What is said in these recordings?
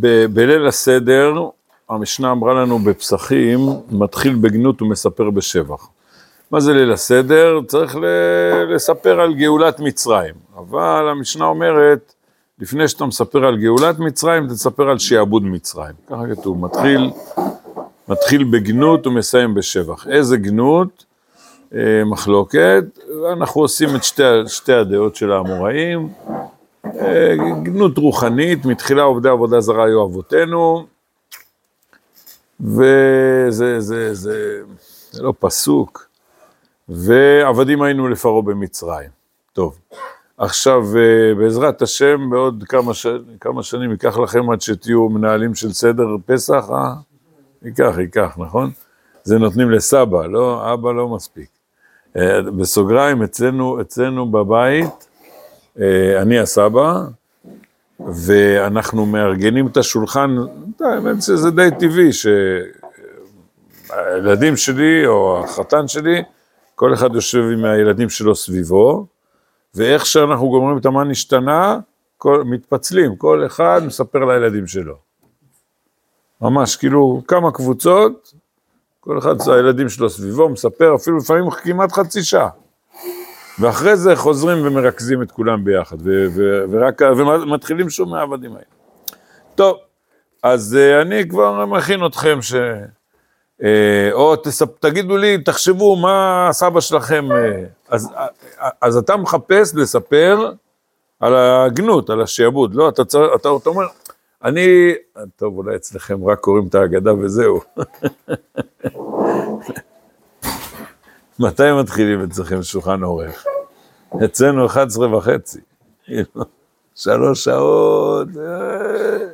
ב- בליל הסדר, המשנה אמרה לנו בפסחים, מתחיל בגנות ומספר בשבח. מה זה ליל הסדר? צריך לספר על גאולת מצרים. אבל המשנה אומרת, לפני שאתה מספר על גאולת מצרים, תספר על שעבוד מצרים. ככה כתוב, מתחיל, מתחיל בגנות ומסיים בשבח. איזה גנות? אה, מחלוקת, ואנחנו עושים את שתי, שתי הדעות של האמוראים. אה, גנות רוחנית, מתחילה עובדי עבודה זרה היו אבותינו, וזה זה, זה, זה לא פסוק, ועבדים היינו לפרעה במצרים. טוב, עכשיו אה, בעזרת השם, בעוד כמה, ש... כמה שנים ייקח לכם עד שתהיו מנהלים של סדר פסח, אה? ייקח, ייקח, נכון? זה נותנים לסבא, לא, אבא לא מספיק. אה, בסוגריים, אצלנו, אצלנו בבית, אני הסבא, ואנחנו מארגנים את השולחן, האמת שזה די טבעי, שהילדים שלי או החתן שלי, כל אחד יושב עם הילדים שלו סביבו, ואיך שאנחנו גומרים את המה נשתנה, כל, מתפצלים, כל אחד מספר לילדים שלו. ממש, כאילו, כמה קבוצות, כל אחד, הילדים שלו סביבו, מספר, אפילו לפעמים כמעט חצי שעה. ואחרי זה חוזרים ומרכזים את כולם ביחד, ו- ו- ורק, ומתחילים שוב מהעבדים האלה. טוב, אז uh, אני כבר מכין אתכם ש... Uh, או תספ... תגידו לי, תחשבו מה סבא שלכם, uh, אז, uh, אז אתה מחפש לספר על הגנות, על השעבוד, לא, אתה, צר... אתה, אתה אומר, אני, טוב, אולי אצלכם רק קוראים את ההגדה וזהו. מתי מתחילים אצלכם שולחן עורך? אצלנו 11 וחצי. שלוש שעות, אה,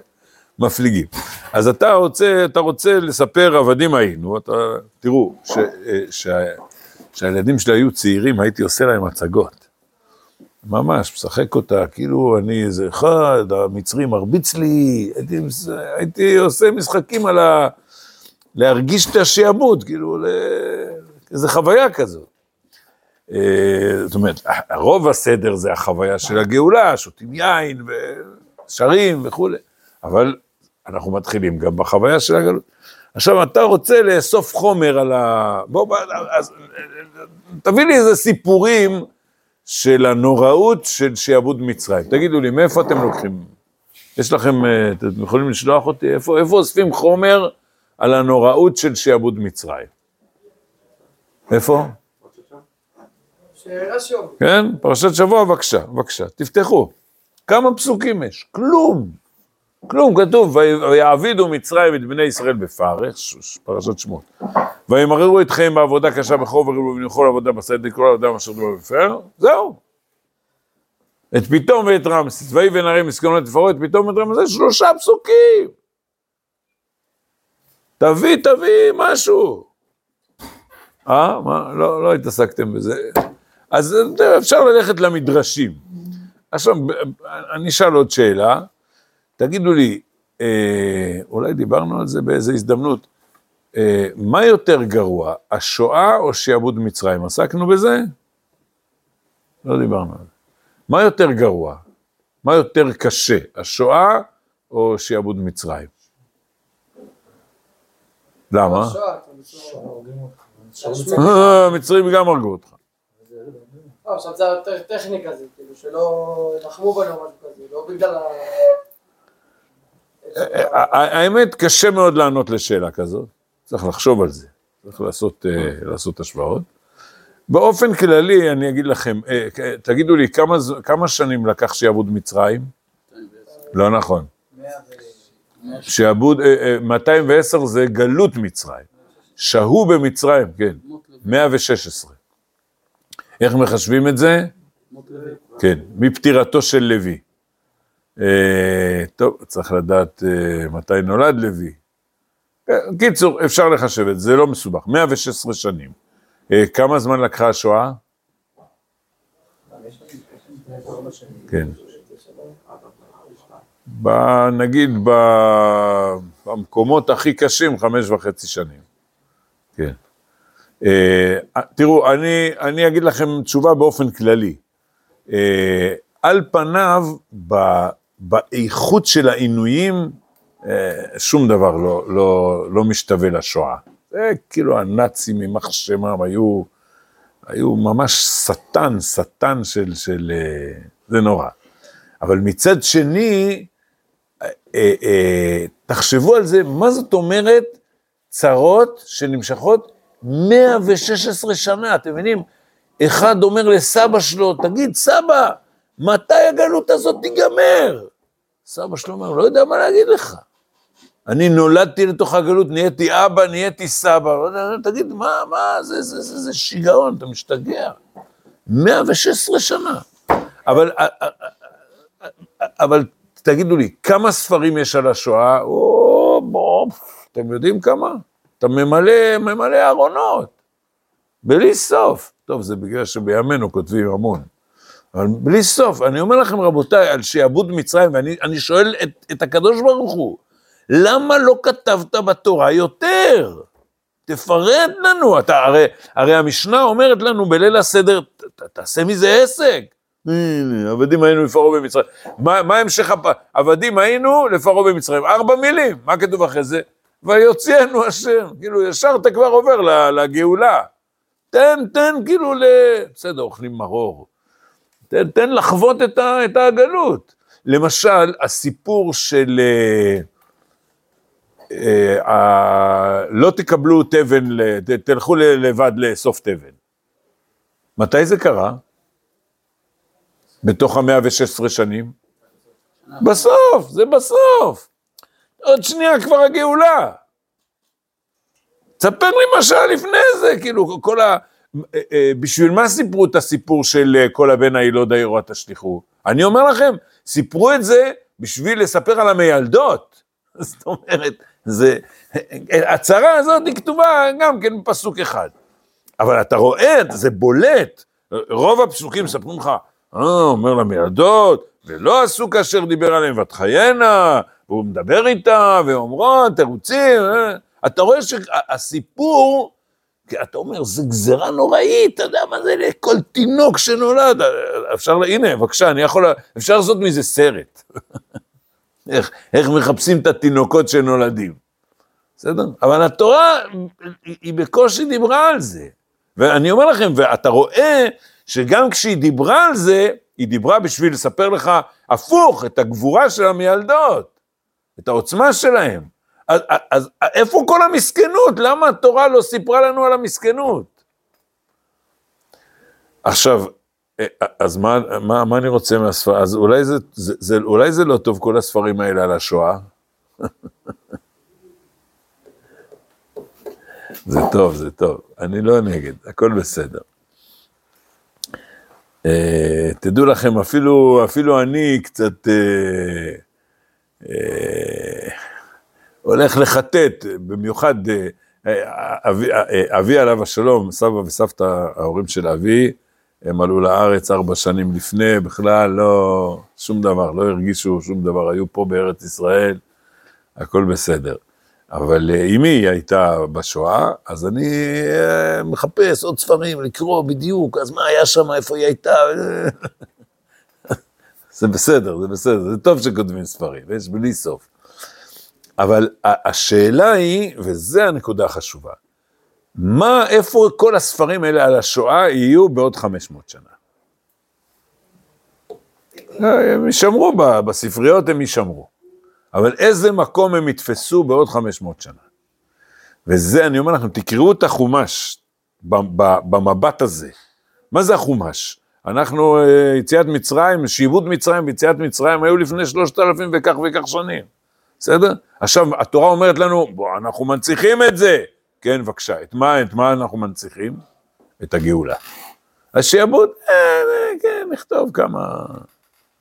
מפליגים. אז אתה רוצה, אתה רוצה לספר עבדים היינו, אתה, תראו, ש, אה, שלי היו צעירים, הייתי עושה להם הצגות. ממש, משחק אותה, כאילו אני איזה אחד, המצרי מרביץ לי, הייתי, הייתי עושה משחקים על ה... להרגיש את השעבוד, כאילו, איזה חוויה כזאת. אה, זאת אומרת, רוב הסדר זה החוויה של הגאולה, שותים יין ושרים וכולי, אבל אנחנו מתחילים גם בחוויה של הגלות. עכשיו, אתה רוצה לאסוף חומר על ה... בוא, אז תביא לי איזה סיפורים של הנוראות של שעבוד מצרים. תגידו לי, מאיפה אתם לוקחים? יש לכם, אה, אתם יכולים לשלוח אותי? איפה, איפה אוספים חומר על הנוראות של שעבוד מצרים? איפה? כן, פרשת שבוע, בבקשה, בבקשה, תפתחו. כמה פסוקים יש? כלום. כלום, כתוב, ויעבידו מצרים את בני ישראל בפרך, פרשת שמות. וימררו אתכם בעבודה קשה בחובר ובכל עבודה בסדר, כל עבודה אשר דבר בפר, זהו. את פתאום ואת רמסס, ויהי ונערי מסכנות תפרעו את פתאום ואת רמסס, שלושה פסוקים. תביא, תביא משהו. אה? מה? לא, לא התעסקתם בזה. אז אפשר ללכת למדרשים. עכשיו, אני אשאל עוד שאלה, תגידו לי, אה, אולי דיברנו על זה באיזו הזדמנות, אה, מה יותר גרוע, השואה או שעבוד מצרים? עסקנו בזה? לא דיברנו על זה. מה יותר גרוע? מה יותר קשה, השואה או שעבוד מצרים? למה? המצרים גם הרגו אותך. לא, עכשיו זה יותר טכני כזה, כאילו שלא יחמו בנו משהו כזה, לא בגלל ה... האמת, קשה מאוד לענות לשאלה כזאת, צריך לחשוב על זה, צריך לעשות, אה, לעשות השוואות. באופן כללי, אני אגיד לכם, אה, תגידו לי, כמה, כמה שנים לקח שיעבוד מצרים? לא נכון. שיעבוד, 210 אה, זה גלות מצרים. שהו במצרים, כן, 116. איך מחשבים את זה? כן, מפטירתו של לוי. אה, טוב, צריך לדעת אה, מתי נולד לוי. אה, קיצור, אפשר לחשב את זה, זה לא מסובך, 116 שנים. כמה זמן לקחה השואה? כן. ב, נגיד ב, במקומות הכי קשים, חמש וחצי שנים. כן. Uh, תראו, אני, אני אגיד לכם תשובה באופן כללי. Uh, על פניו, ב, באיכות של העינויים, אה, שום דבר לא, לא, לא משתווה לשואה. זה כאילו הנאצים, יימח שמם, היו, היו ממש שטן, שטן של, של... אה, זה נורא. אבל מצד שני, אה, אה, תחשבו על זה, מה זאת אומרת צרות שנמשכות 116 שנה, אתם מבינים? אחד אומר לסבא שלו, תגיד, סבא, מתי הגלות הזאת תיגמר? סבא שלו אומר, לא יודע מה להגיד לך. אני נולדתי לתוך הגלות, נהייתי אבא, נהייתי סבא, לא יודע, תגיד, מה, מה, זה, זה, זה, זה שיגעון, אתה משתגע. 116 שנה. אבל, אבל תגידו לי, כמה ספרים יש על השואה? או, בוא, אתם יודעים כמה? אתה ממלא, ממלא ארונות, בלי סוף. טוב, זה בגלל שבימינו כותבים המון. אבל בלי סוף, אני אומר לכם, רבותיי, על שעבוד מצרים, ואני שואל את, את הקדוש ברוך הוא, למה לא כתבת בתורה יותר? תפרט לנו, אתה, הרי, הרי המשנה אומרת לנו בליל הסדר, ת, ת, תעשה מזה עסק. עבדים היינו לפרעה במצרים. מה, מה המשך הפ... עבדים היינו לפרעה במצרים. ארבע מילים, מה כתוב אחרי זה? ויוציאנו השם. כאילו, ישר אתה כבר עובר לגאולה. תן, תן כאילו ל... בסדר, אוכלים מרור. תן, תן לחוות את, ה, את הגלות. למשל, הסיפור של... אה, אה, לא תקבלו תבן, תלכו לבד לאסוף תבן. מתי זה קרה? בתוך המאה ושש עשרה שנים? בסוף, זה בסוף. עוד שנייה כבר הגאולה. תספר לי מה שהיה לפני זה, כאילו, כל ה... אה, אה, בשביל מה סיפרו את הסיפור של אה, כל הבן הילוד העירו תשליכו? אני אומר לכם, סיפרו את זה בשביל לספר על המיילדות. זאת אומרת, זה... הצהרה הזאת היא כתובה גם כן בפסוק אחד. אבל אתה רואה, זה בולט. רוב הפסוקים מספרים לך, אה, אומר למיילדות, ולא עשו כאשר דיבר עליהם, ותחיינה, והוא מדבר איתה, ואומרות, תירוצים, אה? אתה רואה שהסיפור, כי אתה אומר, זו גזירה נוראית, אתה יודע מה זה לכל תינוק שנולד, אפשר, הנה, בבקשה, אני יכול, אפשר לעשות מזה סרט. איך, איך מחפשים את התינוקות שנולדים. בסדר? אבל התורה, היא בקושי דיברה על זה. ואני אומר לכם, ואתה רואה שגם כשהיא דיברה על זה, היא דיברה בשביל לספר לך הפוך, את הגבורה של המיילדות, את העוצמה שלהם. אז, אז איפה כל המסכנות? למה התורה לא סיפרה לנו על המסכנות? עכשיו, אה, אז מה, מה, מה אני רוצה מהספר? אז אולי זה, זה, זה, אולי זה לא טוב כל הספרים האלה על השואה? זה טוב, זה טוב, אני לא נגד, הכל בסדר. Uh, תדעו לכם, אפילו, אפילו אני קצת uh, uh, הולך לחטט, במיוחד uh, אבי, אבי עליו השלום, סבא וסבתא, ההורים של אבי, הם עלו לארץ ארבע שנים לפני, בכלל לא, שום דבר, לא הרגישו שום דבר, היו פה בארץ ישראל, הכל בסדר. אבל אמי הייתה בשואה, אז אני מחפש עוד ספרים לקרוא בדיוק, אז מה היה שם, איפה היא הייתה. זה בסדר, זה בסדר, זה טוב שכותבים ספרים, יש בלי סוף. אבל השאלה היא, וזו הנקודה החשובה, מה, איפה כל הספרים האלה על השואה יהיו בעוד 500 שנה? הם יישמרו, בספריות הם יישמרו. אבל איזה מקום הם יתפסו בעוד 500 שנה? וזה, אני אומר לכם, תקראו את החומש במבט הזה. מה זה החומש? אנחנו, אה, יציאת מצרים, שיבוד מצרים ויציאת מצרים היו לפני שלושת אלפים וכך וכך שנים, בסדר? עכשיו, התורה אומרת לנו, בוא, אנחנו מנציחים את זה. כן, בבקשה, את מה, את מה אנחנו מנציחים? את הגאולה. השיעבוד, אה, אה, כן, נכתוב כמה,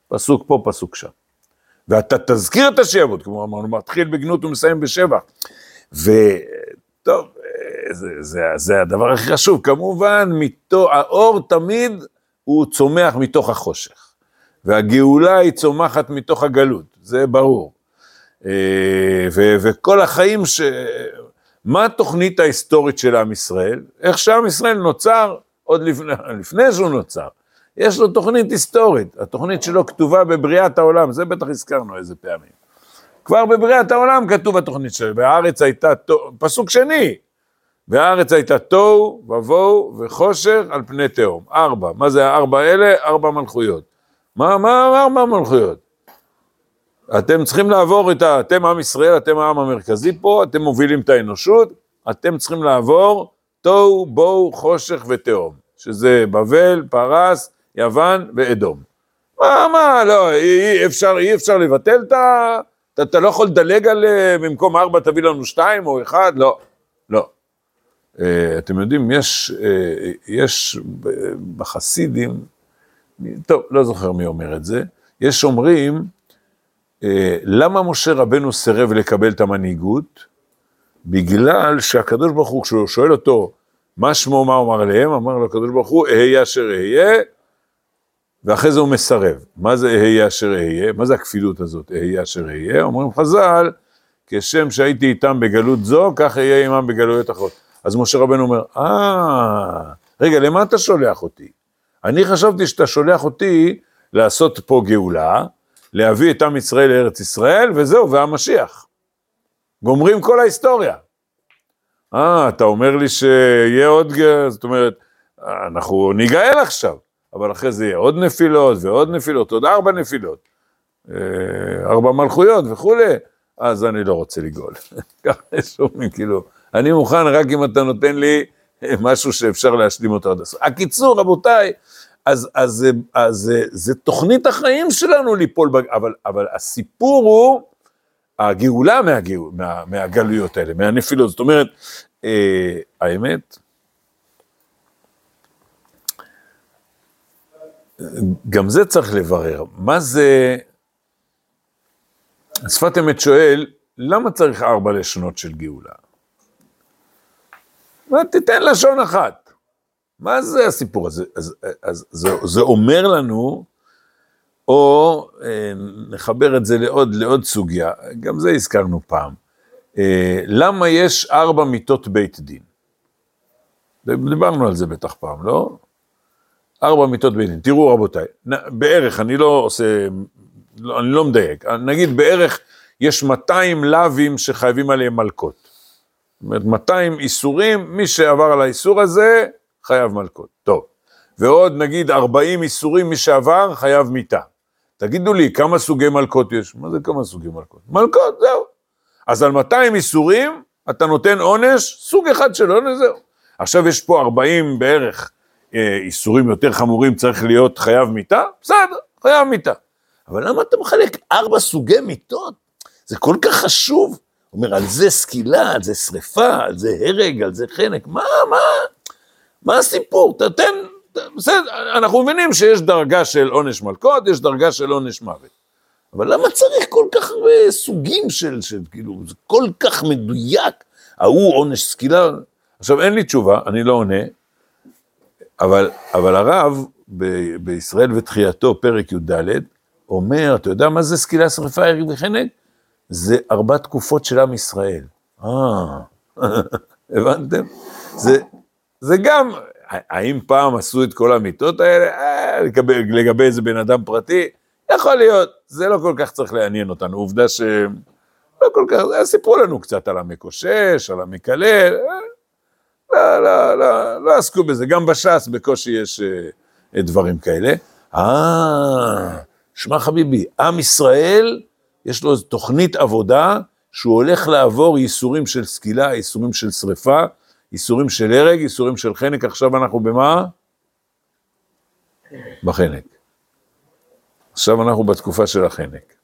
פסוק פה, פסוק שם. ואתה תזכיר את השיעבוד, כמו אמרנו, מתחיל בגנות ומסיים בשבע. וטוב, זה, זה, זה הדבר הכי חשוב, כמובן, מתו, האור תמיד הוא צומח מתוך החושך, והגאולה היא צומחת מתוך הגלות, זה ברור. אה, ו, וכל החיים, ש... מה התוכנית ההיסטורית של עם ישראל? איך שעם ישראל נוצר עוד לפני, לפני שהוא נוצר. יש לו תוכנית היסטורית, התוכנית שלו כתובה בבריאת העולם, זה בטח הזכרנו איזה פעמים. כבר בבריאת העולם כתוב התוכנית שלו, והארץ הייתה, תוהו, פסוק שני, והארץ הייתה תוהו ובוהו וחושך על פני תהום. ארבע, מה זה הארבע האלה? ארבע מלכויות. מה, מה ארבע מלכויות? אתם צריכים לעבור את ה... אתם עם ישראל, אתם העם המרכזי פה, אתם מובילים את האנושות, אתם צריכים לעבור תוהו, בוהו, חושך ותהום, שזה בבל, פרס, יוון ואדום. מה, מה, לא, אי אפשר, אי אפשר לבטל את ה... אתה, אתה לא יכול לדלג על אה, במקום ארבע תביא לנו שתיים או אחד, לא, לא. Uh, אתם יודעים, יש, uh, יש בחסידים, טוב, לא זוכר מי אומר את זה, יש אומרים, uh, למה משה רבנו סירב לקבל את המנהיגות? בגלל שהקדוש ברוך הוא, כשהוא שואל אותו, מה שמו, מה הוא אמר להם? אמר לו הקדוש ברוך הוא, אהיה אשר אהיה, ואחרי זה הוא מסרב. מה זה אהיה אשר אהיה? מה זה הכפילות הזאת, אהיה אשר אהיה? אומרים חז"ל, כשם שהייתי איתם בגלות זו, כך אהיה עמם בגלויות אחרות. אז משה רבנו אומר, אה, רגע, למה אתה שולח אותי? אני חשבתי שאתה שולח אותי לעשות פה גאולה, להביא את עם ישראל לארץ ישראל, וזהו, והמשיח. גומרים כל ההיסטוריה. אה, אתה אומר לי שיהיה עוד, זאת אומרת, אנחנו ניגאל עכשיו, אבל אחרי זה יהיה עוד נפילות ועוד נפילות, עוד ארבע נפילות, אה, ארבע מלכויות וכולי, אז אני לא רוצה לגאול. ככה יש אומרים, כאילו, אני מוכן רק אם אתה נותן לי משהו שאפשר להשלים אותו עד הסוף. הקיצור, רבותיי, אז, אז, אז, אז זה תוכנית החיים שלנו ליפול, בג... אבל, אבל הסיפור הוא הגאולה מהגאול, מה, מהגלויות האלה, מהנפילות. זאת אומרת, אה, האמת, גם זה צריך לברר. מה זה, שפת אמת שואל, למה צריך ארבע לשונות של גאולה? תיתן לשון אחת. מה זה הסיפור הזה? אז, אז זה, זה אומר לנו, או אה, נחבר את זה לעוד, לעוד סוגיה, גם זה הזכרנו פעם, אה, למה יש ארבע מיטות בית דין? דיברנו על זה בטח פעם, לא? ארבע מיטות בית. תראו רבותיי, בערך, אני לא עושה, לא, אני לא מדייק, נגיד בערך יש 200 לאווים שחייבים עליהם מלקות. זאת אומרת, 200 איסורים, מי שעבר על האיסור הזה, חייב מלקות. טוב. ועוד נגיד 40 איסורים, מי שעבר, חייב מיתה. תגידו לי, כמה סוגי מלקות יש? מה זה כמה סוגי מלקות? מלקות, זהו. אז על 200 איסורים, אתה נותן עונש, סוג אחד של עונש, זהו. עכשיו יש פה 40 בערך איסורים יותר חמורים, צריך להיות חייב מיתה? בסדר, חייב מיתה. אבל למה אתה מחלק ארבע סוגי מיתות? זה כל כך חשוב. אומר, על זה סקילה, על זה שריפה, על זה הרג, על זה חנק, מה, מה, מה הסיפור? תתן, בסדר, אנחנו מבינים שיש דרגה של עונש מלכות, יש דרגה של עונש מוות. אבל למה צריך כל כך הרבה סוגים של, של כאילו, זה כל כך מדויק, ההוא עונש סקילה. עכשיו, אין לי תשובה, אני לא עונה, אבל, אבל הרב, ב, בישראל ותחייתו, פרק י"ד, אומר, אתה יודע מה זה סקילה, שריפה, הרג וחנק? זה ארבע תקופות של עם ישראל. אה, הבנתם? זה, זה גם, האם פעם עשו את כל המיטות האלה? אה, לגבי, לגבי איזה בן אדם פרטי? יכול להיות, זה לא כל כך צריך לעניין אותנו, עובדה ש... לא כל כך, סיפרו לנו קצת על המקושש, על המקלל, אה, לא, לא, לא, לא עסקו בזה, גם בש"ס בקושי יש אה, דברים כאלה. אה, שמע חביבי, עם ישראל יש לו תוכנית עבודה שהוא הולך לעבור ייסורים של סקילה, ייסורים של שריפה, ייסורים של הרג, ייסורים של חנק, עכשיו אנחנו במה? בחנק. עכשיו אנחנו בתקופה של החנק.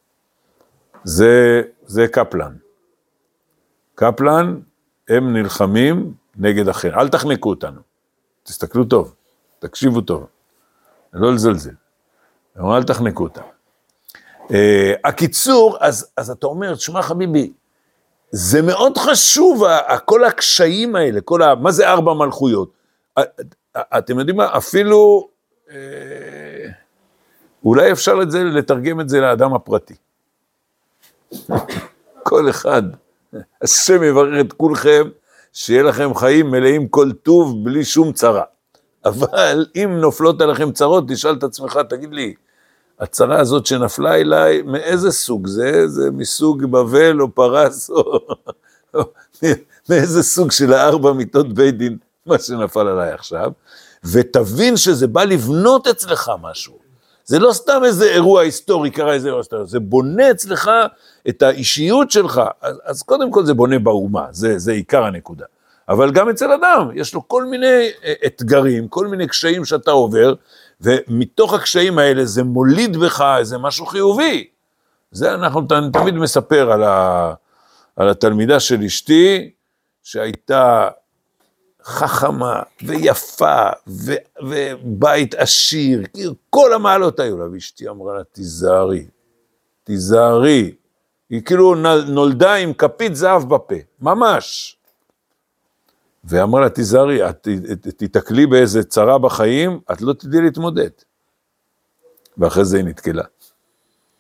זה, זה קפלן. קפלן, הם נלחמים נגד החנק. אל תחנקו אותנו, תסתכלו טוב, תקשיבו טוב, לא לזלזל. אל תחנקו אותנו. Uh, הקיצור, אז, אז אתה אומר, תשמע חביבי, זה מאוד חשוב, כל הקשיים האלה, כל ה... מה זה ארבע מלכויות? אתם יודעים מה, אפילו, אה, אולי אפשר את זה, לתרגם את זה לאדם הפרטי. כל אחד, השם יברך את כולכם, שיהיה לכם חיים מלאים כל טוב, בלי שום צרה. אבל אם נופלות עליכם צרות, תשאל את עצמך, תגיד לי, הצרה הזאת שנפלה אליי, מאיזה סוג זה? זה מסוג בבל או פרס, או מאיזה סוג של הארבע מיטות בית דין, מה שנפל עליי עכשיו, ותבין שזה בא לבנות אצלך משהו. זה לא סתם איזה אירוע היסטורי, קרה איזה אירוע היסטורי, זה בונה אצלך את האישיות שלך. אז, אז קודם כל זה בונה באומה, זה, זה עיקר הנקודה. אבל גם אצל אדם, יש לו כל מיני אה, אתגרים, כל מיני קשיים שאתה עובר, ומתוך הקשיים האלה זה מוליד בך איזה משהו חיובי. זה אנחנו אני תמיד מספר על, ה, על התלמידה של אשתי, שהייתה חכמה ויפה ו, ובית עשיר, כל המעלות היו לה, ואשתי אמרה לה, תיזהרי, תיזהרי. היא כאילו נולדה עם כפית זהב בפה, ממש. ואמרה לה, תיזהרי, את תיתקלי באיזה צרה בחיים, את לא תדעי להתמודד. ואחרי זה היא נתקלה.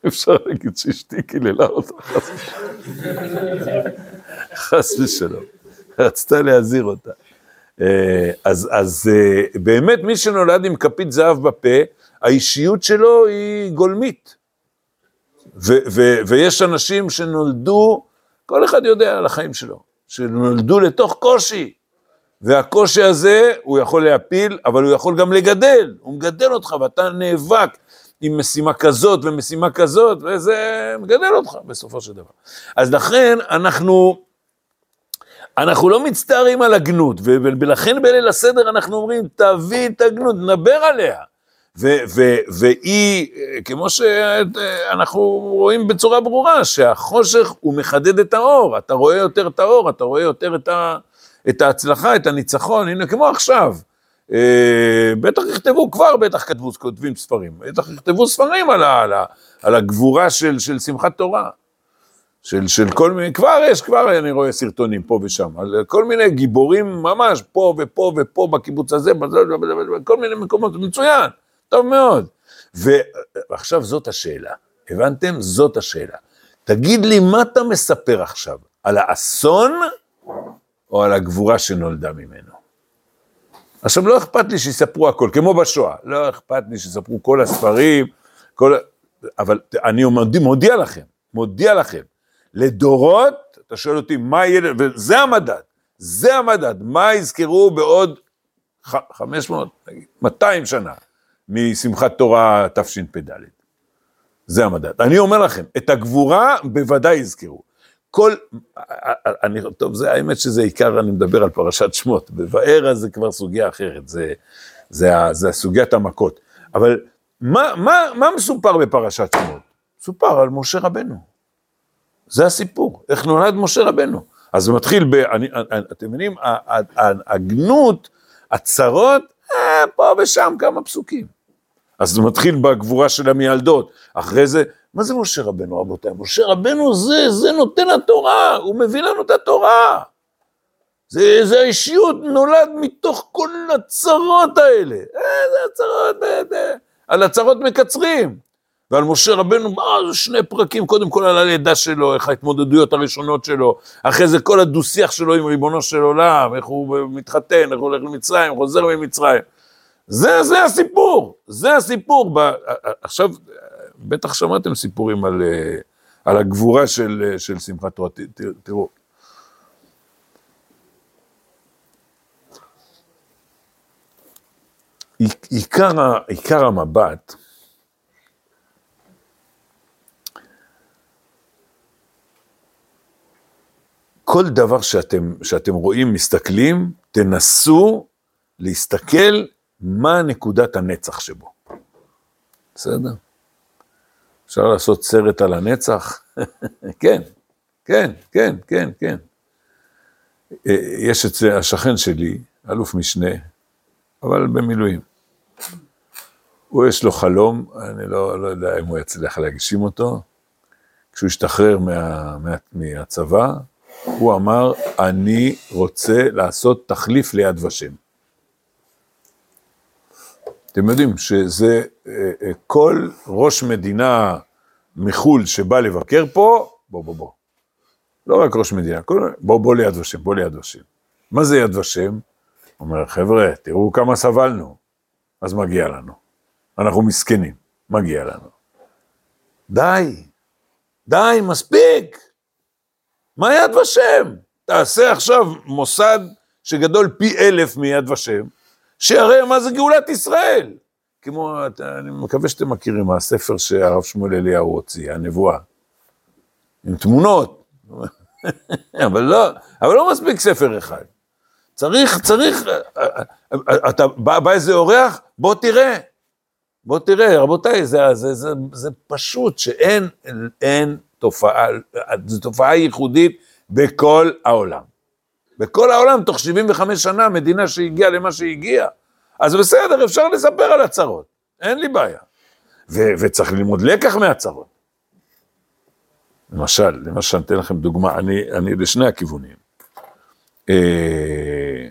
אפשר להגיד שאשתי קיללה אותה, חס ושלום. רצתה להזהיר אותה. אה, אז, אז אה, באמת מי שנולד עם כפית זהב בפה, האישיות שלו היא גולמית. ו, ו, ויש אנשים שנולדו, כל אחד יודע על החיים שלו, שנולדו לתוך קושי. והקושי הזה, הוא יכול להפיל, אבל הוא יכול גם לגדל, הוא מגדל אותך ואתה נאבק עם משימה כזאת ומשימה כזאת, וזה מגדל אותך בסופו של דבר. אז לכן אנחנו, אנחנו לא מצטערים על הגנות, ולכן בליל הסדר אנחנו אומרים, תביא את הגנות, נדבר עליה. והיא, כמו שאנחנו רואים בצורה ברורה, שהחושך הוא מחדד את האור, אתה רואה יותר את האור, אתה רואה יותר את ה... את ההצלחה, את הניצחון, הנה, כמו עכשיו. אה, בטח יכתבו, כבר בטח כתבו, כותבים ספרים, בטח יכתבו ספרים על, ה, על, ה, על הגבורה של, של שמחת תורה. של, של כל מיני, כבר יש, כבר אני רואה סרטונים פה ושם, על כל מיני גיבורים ממש, פה ופה ופה בקיבוץ הזה, בכל מיני מקומות, מצוין, טוב מאוד. ועכשיו זאת השאלה, הבנתם? זאת השאלה. תגיד לי, מה אתה מספר עכשיו? על האסון או על הגבורה שנולדה ממנו. עכשיו, לא אכפת לי שיספרו הכל, כמו בשואה, לא אכפת לי שיספרו כל הספרים, כל... אבל אני מודיע לכם, מודיע לכם, לדורות, אתה שואל אותי, מה יהיה, וזה המדד, זה המדד, מה יזכרו בעוד 500, 200 שנה משמחת תורה תשפ"ד. זה המדד. אני אומר לכם, את הגבורה בוודאי יזכרו. כל, אני, טוב, זה האמת שזה עיקר, אני מדבר על פרשת שמות, בבארה זה כבר סוגיה אחרת, זה, זה, זה סוגיית המכות. אבל מה, מה, מה מסופר בפרשת שמות? מסופר על משה רבנו. זה הסיפור, איך נולד משה רבנו. אז זה מתחיל ב... אני, אתם מבינים, הגנות, הצרות, אה, פה ושם כמה פסוקים. אז זה מתחיל בגבורה של המיילדות, אחרי זה מה זה משה רבנו, רבותיי? משה רבנו זה, זה נותן התורה, הוא מביא לנו את התורה. זה, זה האישיות נולד מתוך כל הצרות האלה. איזה הצרות, איזה... על הצרות מקצרים. ועל משה רבנו, מה זה שני פרקים, קודם כל על הלידה שלו, איך ההתמודדויות הראשונות שלו, אחרי זה כל הדו-שיח שלו עם ריבונו של עולם, איך הוא מתחתן, איך הוא הולך למצרים, חוזר ממצרים. זה, זה הסיפור, זה הסיפור. ב... עכשיו, בטח שמעתם סיפורים על, אה, על הגבורה של, אה, של שמחת תורה, תראו. עיקר, עיקר המבט, כל דבר שאתם, שאתם רואים, מסתכלים, תנסו להסתכל מה נקודת הנצח שבו. בסדר? אפשר לעשות סרט על הנצח? כן, כן, כן, כן, כן. אה, יש את השכן שלי, אלוף משנה, אבל במילואים. הוא יש לו חלום, אני לא, לא יודע אם הוא יצליח להגשים אותו. כשהוא השתחרר מה, מה, מהצבא, הוא אמר, אני רוצה לעשות תחליף ליד ושם. אתם יודעים שזה, אה, אה, כל ראש מדינה מחו"ל שבא לבקר פה, בוא בוא בוא. לא רק ראש מדינה, כל, בוא בוא ליד ושם, בוא ליד ושם. מה זה יד ושם? אומר, חבר'ה, תראו כמה סבלנו, אז מגיע לנו. אנחנו מסכנים, מגיע לנו. די, די, מספיק. מה יד ושם? תעשה עכשיו מוסד שגדול פי אלף מיד ושם, שיראה מה זה גאולת ישראל. כמו, אני מקווה שאתם מכירים מהספר שהרב שמואל אליהו הוציא, הנבואה. עם תמונות. אבל לא, אבל לא מספיק ספר אחד. צריך, צריך, אתה בא, בא איזה אורח, בוא תראה. בוא תראה, רבותיי, זה, זה, זה, זה פשוט שאין אין תופעה, זו תופעה ייחודית בכל העולם. בכל העולם, תוך 75 שנה, מדינה שהגיעה למה שהגיעה. אז בסדר, אפשר לספר על הצרות, אין לי בעיה. ו- וצריך ללמוד לקח מהצרות. למשל, למשל, אני אתן לכם דוגמה, אני, אני לשני הכיוונים. אה,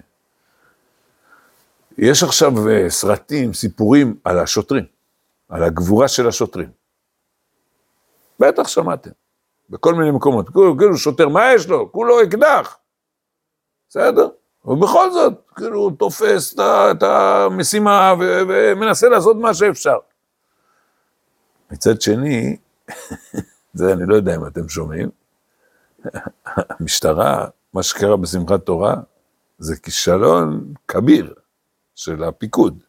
יש עכשיו אה, סרטים, סיפורים על השוטרים, על הגבורה של השוטרים. בטח שמעתם, בכל מיני מקומות. כאילו שוטר, מה יש לו? כולו אקדח. בסדר? ובכל זאת, כאילו, הוא תופס את המשימה ומנסה לעשות מה שאפשר. מצד שני, זה אני לא יודע אם אתם שומעים, המשטרה, מה שקרה בשמחת תורה, זה כישלון כביר של הפיקוד.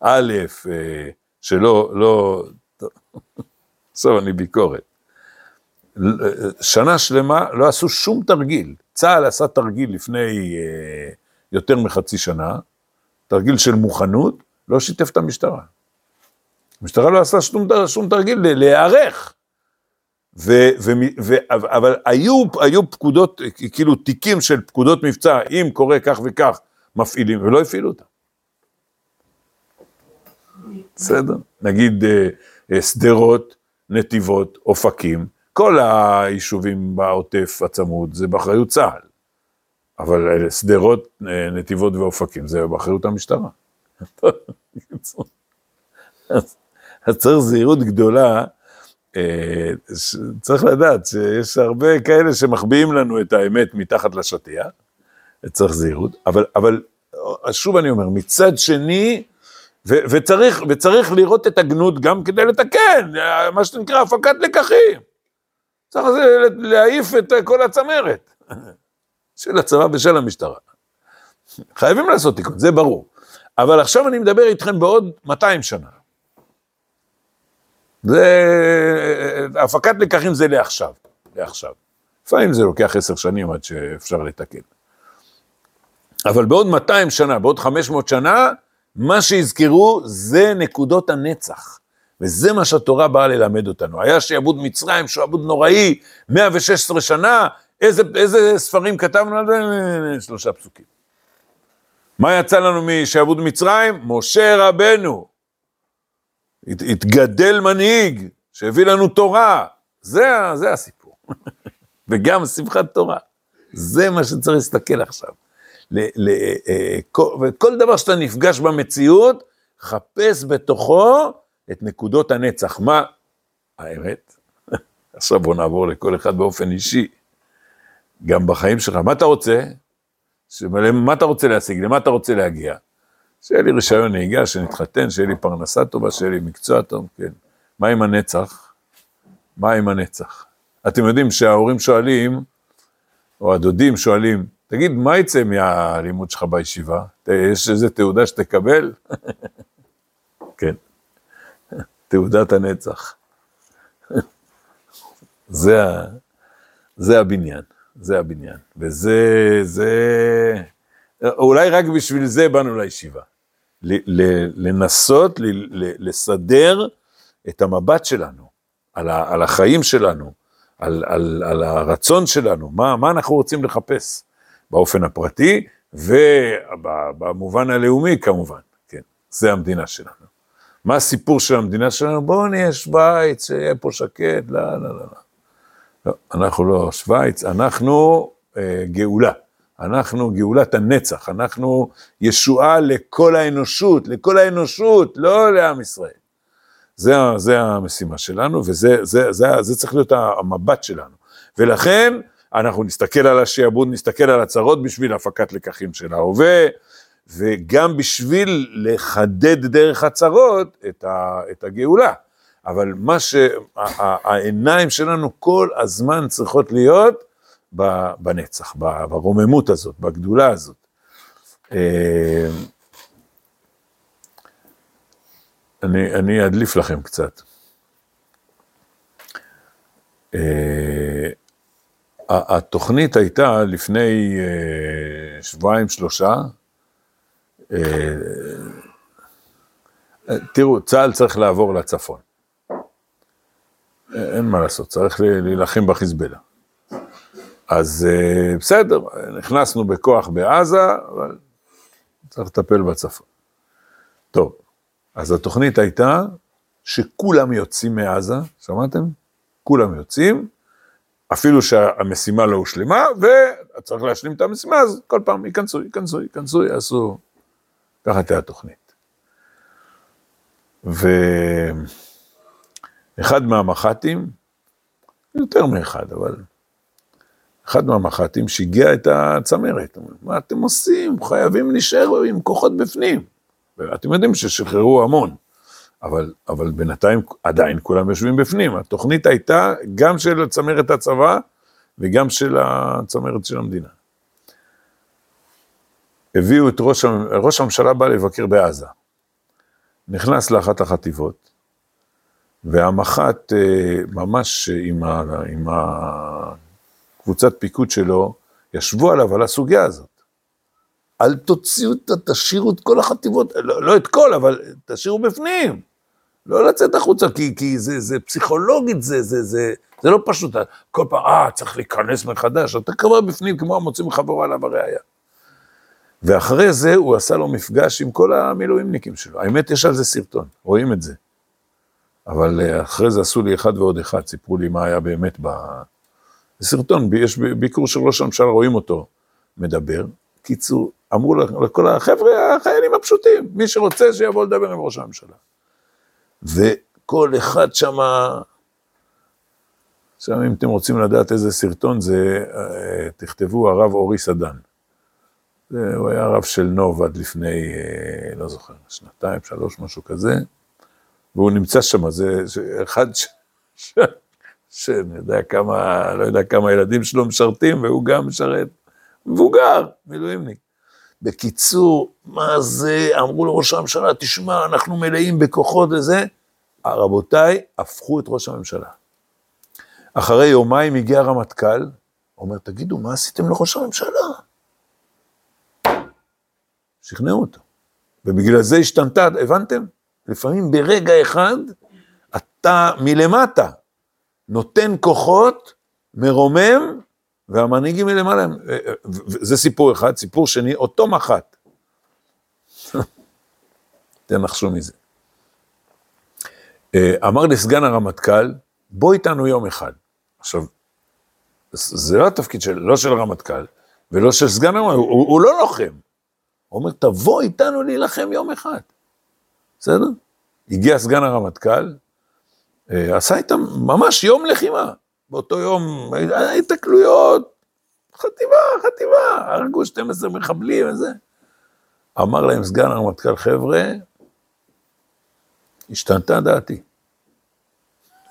א', אה, שלא, לא, עכשיו אני ביקורת. שנה שלמה לא עשו שום תרגיל. צה"ל עשה תרגיל לפני אה, יותר מחצי שנה, תרגיל של מוכנות, לא שיתף את המשטרה. המשטרה לא עשה שום, שום תרגיל להיערך. ו, ו, ו, אבל היו, היו פקודות, כאילו תיקים של פקודות מבצע, אם קורה כך וכך, מפעילים, ולא הפעילו אותם. בסדר? נגיד אה, אה, שדרות, נתיבות, אופקים, כל היישובים בעוטף הצמוד זה באחריות צה"ל, אבל שדרות, אה, נתיבות ואופקים זה באחריות המשטרה. אז צריך זהירות גדולה, אה, צריך לדעת שיש הרבה כאלה שמחביאים לנו את האמת מתחת לשטיח, צריך זהירות, אבל, אבל שוב אני אומר, מצד שני, ו, וצריך, וצריך לראות את הגנות גם כדי לתקן, מה שנקרא הפקת לקחים. צריך להעיף את כל הצמרת של הצבא ושל המשטרה. חייבים לעשות תיקון, זה ברור. אבל עכשיו אני מדבר איתכם בעוד 200 שנה. זה, הפקת לקחים זה לעכשיו, לעכשיו. לפעמים זה לוקח עשר שנים עד שאפשר לתקן. אבל בעוד 200 שנה, בעוד 500 שנה, מה שיזכרו זה נקודות הנצח. וזה מה שהתורה באה ללמד אותנו. היה שעבוד מצרים, שעבוד נוראי, 116 שנה, איזה, איזה ספרים כתבנו על זה? שלושה פסוקים. מה יצא לנו משעבוד מצרים? משה רבנו. הת, התגדל מנהיג, שהביא לנו תורה. זה, זה הסיפור. וגם שמחת תורה. זה מה שצריך להסתכל עכשיו. ל, ל, אה, כל, וכל דבר שאתה נפגש במציאות, חפש בתוכו את נקודות הנצח. מה האמת? עכשיו בוא נעבור לכל אחד באופן אישי. גם בחיים שלך, מה אתה רוצה? מה אתה רוצה להשיג? למה אתה רוצה להגיע? שיהיה לי רישיון נהיגה, שנתחתן, שיהיה לי פרנסה טובה, שיהיה לי מקצוע טוב, כן. מה עם הנצח? מה עם הנצח? אתם יודעים שההורים שואלים, או הדודים שואלים, תגיד, מה יצא מהלימוד שלך בישיבה? יש איזה תעודה שתקבל? כן. תעודת הנצח. זה, ה, זה הבניין, זה הבניין. וזה, זה, אולי רק בשביל זה באנו לישיבה. ל, ל, לנסות ל, ל, לסדר את המבט שלנו, על, ה, על החיים שלנו, על, על, על הרצון שלנו, מה, מה אנחנו רוצים לחפש, באופן הפרטי ובמובן הלאומי כמובן, כן, זה המדינה שלנו. מה הסיפור של המדינה שלנו? בואו נהיה שווייץ, שיהיה פה שקט, לא, לא, לא, לא. לא, אנחנו לא שווייץ, אנחנו אה, גאולה. אנחנו גאולת הנצח, אנחנו ישועה לכל האנושות, לכל האנושות, לא לעם ישראל. זה, זה המשימה שלנו, וזה זה, זה, זה צריך להיות המבט שלנו. ולכן, אנחנו נסתכל על השעבוד, נסתכל על הצרות בשביל הפקת לקחים של ההווה, וגם בשביל לחדד דרך הצרות את, ה, את הגאולה. אבל מה שהעיניים שלנו כל הזמן צריכות להיות בנצח, ברוממות הזאת, בגדולה הזאת. אה, אני, אני אדליף לכם קצת. אה, התוכנית הייתה לפני אה, שבועיים, שלושה. תראו, צה"ל צריך לעבור לצפון. אין מה לעשות, צריך להילחם בחיזבאללה. אז אה, בסדר, נכנסנו בכוח בעזה, אבל צריך לטפל בצפון. טוב, אז התוכנית הייתה שכולם יוצאים מעזה, שמעתם? כולם יוצאים, אפילו שהמשימה לא הושלמה, וצריך להשלים את המשימה, אז כל פעם ייכנסו, ייכנסו, ייכנסו, יעשו, ככה הייתה התוכנית. ואחד מהמח"טים, יותר מאחד, אבל אחד מהמח"טים שיגע את הצמרת, מה אתם עושים? חייבים להישאר עם כוחות בפנים. ואתם יודעים ששחררו המון, אבל, אבל בינתיים עדיין כולם יושבים בפנים. התוכנית הייתה גם של צמרת הצבא וגם של הצמרת של המדינה. הביאו את ראש, ראש הממשלה בא לבקר בעזה. נכנס לאחת החטיבות, והמח"ט אה, ממש עם, ה, עם הקבוצת פיקוד שלו, ישבו עליו, על הסוגיה הזאת. אל תוציאו, תשאירו את כל החטיבות, לא, לא את כל, אבל תשאירו בפנים. לא לצאת החוצה, כי, כי זה, זה פסיכולוגית, זה, זה, זה, זה לא פשוט. כל פעם, אה, צריך להיכנס מחדש, אתה כבר בפנים כמו המוציא מחברו עליו הראייה. ואחרי זה הוא עשה לו מפגש עם כל המילואימניקים שלו. האמת, יש על זה סרטון, רואים את זה. אבל אה, אחרי זה עשו לי אחד ועוד אחד, סיפרו לי מה היה באמת ב... סרטון, יש ביקור של ראש הממשלה, רואים אותו מדבר. קיצור, אמרו לכל החבר'ה, החיילים הפשוטים, מי שרוצה שיבוא לדבר עם ראש הממשלה. וכל אחד שמה, עכשיו אם אתם רוצים לדעת איזה סרטון זה, אה, תכתבו הרב אורי סדן. הוא היה רב של נוב עד לפני, אה, לא זוכר, שנתיים, שלוש, משהו כזה, והוא נמצא שם, זה אחד ש... ש... שאני יודע כמה, לא יודע כמה ילדים שלו משרתים, והוא גם משרת, מבוגר, מילואימניק. בקיצור, מה זה, אמרו לראש הממשלה, תשמע, אנחנו מלאים בכוחות וזה, רבותיי, הפכו את ראש הממשלה. אחרי יומיים הגיע הרמטכ"ל, אומר, תגידו, מה עשיתם לראש הממשלה? שכנעו אותו. ובגלל זה השתנתה, הבנתם? לפעמים ברגע אחד, אתה מלמטה, נותן כוחות, מרומם, והמנהיגים מלמעלה, זה סיפור אחד, סיפור שני, אותו מח"ט. תנחשו מזה. אה, אמר לסגן הרמטכ"ל, בוא איתנו יום אחד. עכשיו, זה לא התפקיד של, לא של הרמטכ"ל, ולא של סגן הרמטכ"ל, הוא, הוא לא לוחם. הוא אומר, תבוא איתנו להילחם יום אחד. בסדר? הגיע סגן הרמטכ"ל, אה, עשה איתם ממש יום לחימה. באותו יום התקלויות, חטיבה, חטיבה, הרגו 12 מחבלים וזה. אמר להם סגן הרמטכ"ל, חבר'ה, השתנתה דעתי.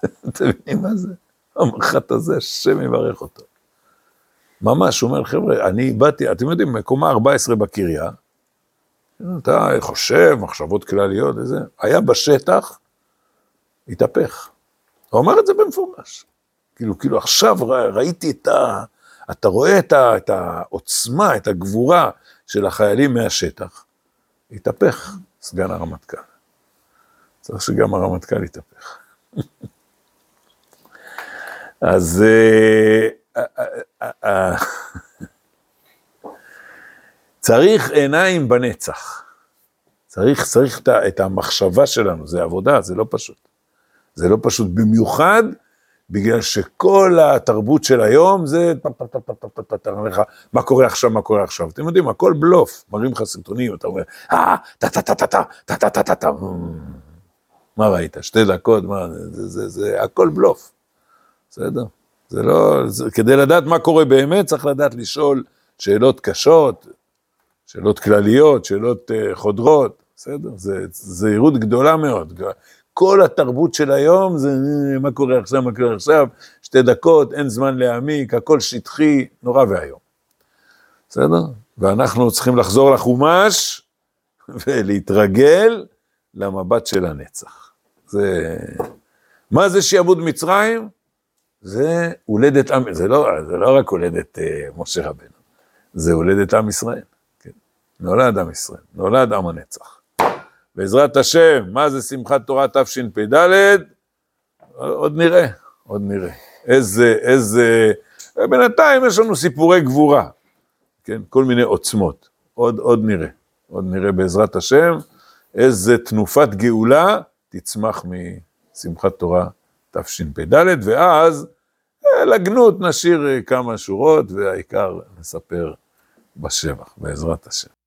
אתם מבינים מה זה? המח"ט הזה, השם יברך אותו. ממש, הוא אומר, חבר'ה, אני באתי, אתם יודעים, מקומה 14 בקריה, אתה חושב, מחשבות כלליות וזה, היה בשטח, התהפך. הוא אמר את זה במפורש. כאילו, כאילו עכשיו ראיתי את ה... אתה רואה את, ה, את העוצמה, את הגבורה של החיילים מהשטח. התהפך סגן הרמטכ"ל. צריך שגם הרמטכ"ל יתהפך. אז אה, אה, אה, צריך עיניים בנצח. צריך, צריך את המחשבה שלנו, זה עבודה, זה לא פשוט. זה לא פשוט, במיוחד בגלל שכל התרבות של היום זה טה-טה-טה-טה-טה, לך, מה קורה עכשיו, מה קורה עכשיו. אתם יודעים, הכל בלוף, מראים לך סרטונים, אתה אומר, אה, טה-טה-טה-טה-טה-טה-טה-טה-טה. מה ראית, שתי דקות, מה, זה, הכל בלוף. בסדר? זה לא, כדי לדעת מה קורה באמת, צריך לדעת לשאול שאלות קשות, שאלות כלליות, שאלות uh, חודרות, בסדר? זה זהירות גדולה מאוד. כל התרבות של היום זה מה קורה עכשיו, מה קורה עכשיו, שתי דקות, אין זמן להעמיק, הכל שטחי, נורא ואיום. בסדר? ואנחנו צריכים לחזור לחומש ולהתרגל למבט של הנצח. זה... מה זה שיעבוד מצרים? זה הולדת עם, זה לא, זה לא רק הולדת אה, משה רבנו, זה הולדת עם ישראל. נולד עם ישראל, נולד עם הנצח. בעזרת השם, מה זה שמחת תורה תשפ"ד? עוד נראה, עוד נראה. איזה, איזה, בינתיים יש לנו סיפורי גבורה, כן, כל מיני עוצמות. עוד, עוד נראה, עוד נראה בעזרת השם, איזה תנופת גאולה תצמח משמחת תורה תשפ"ד, ואז אה, לגנות נשאיר אה, כמה שורות, והעיקר נספר בשבח, בעזרת השם.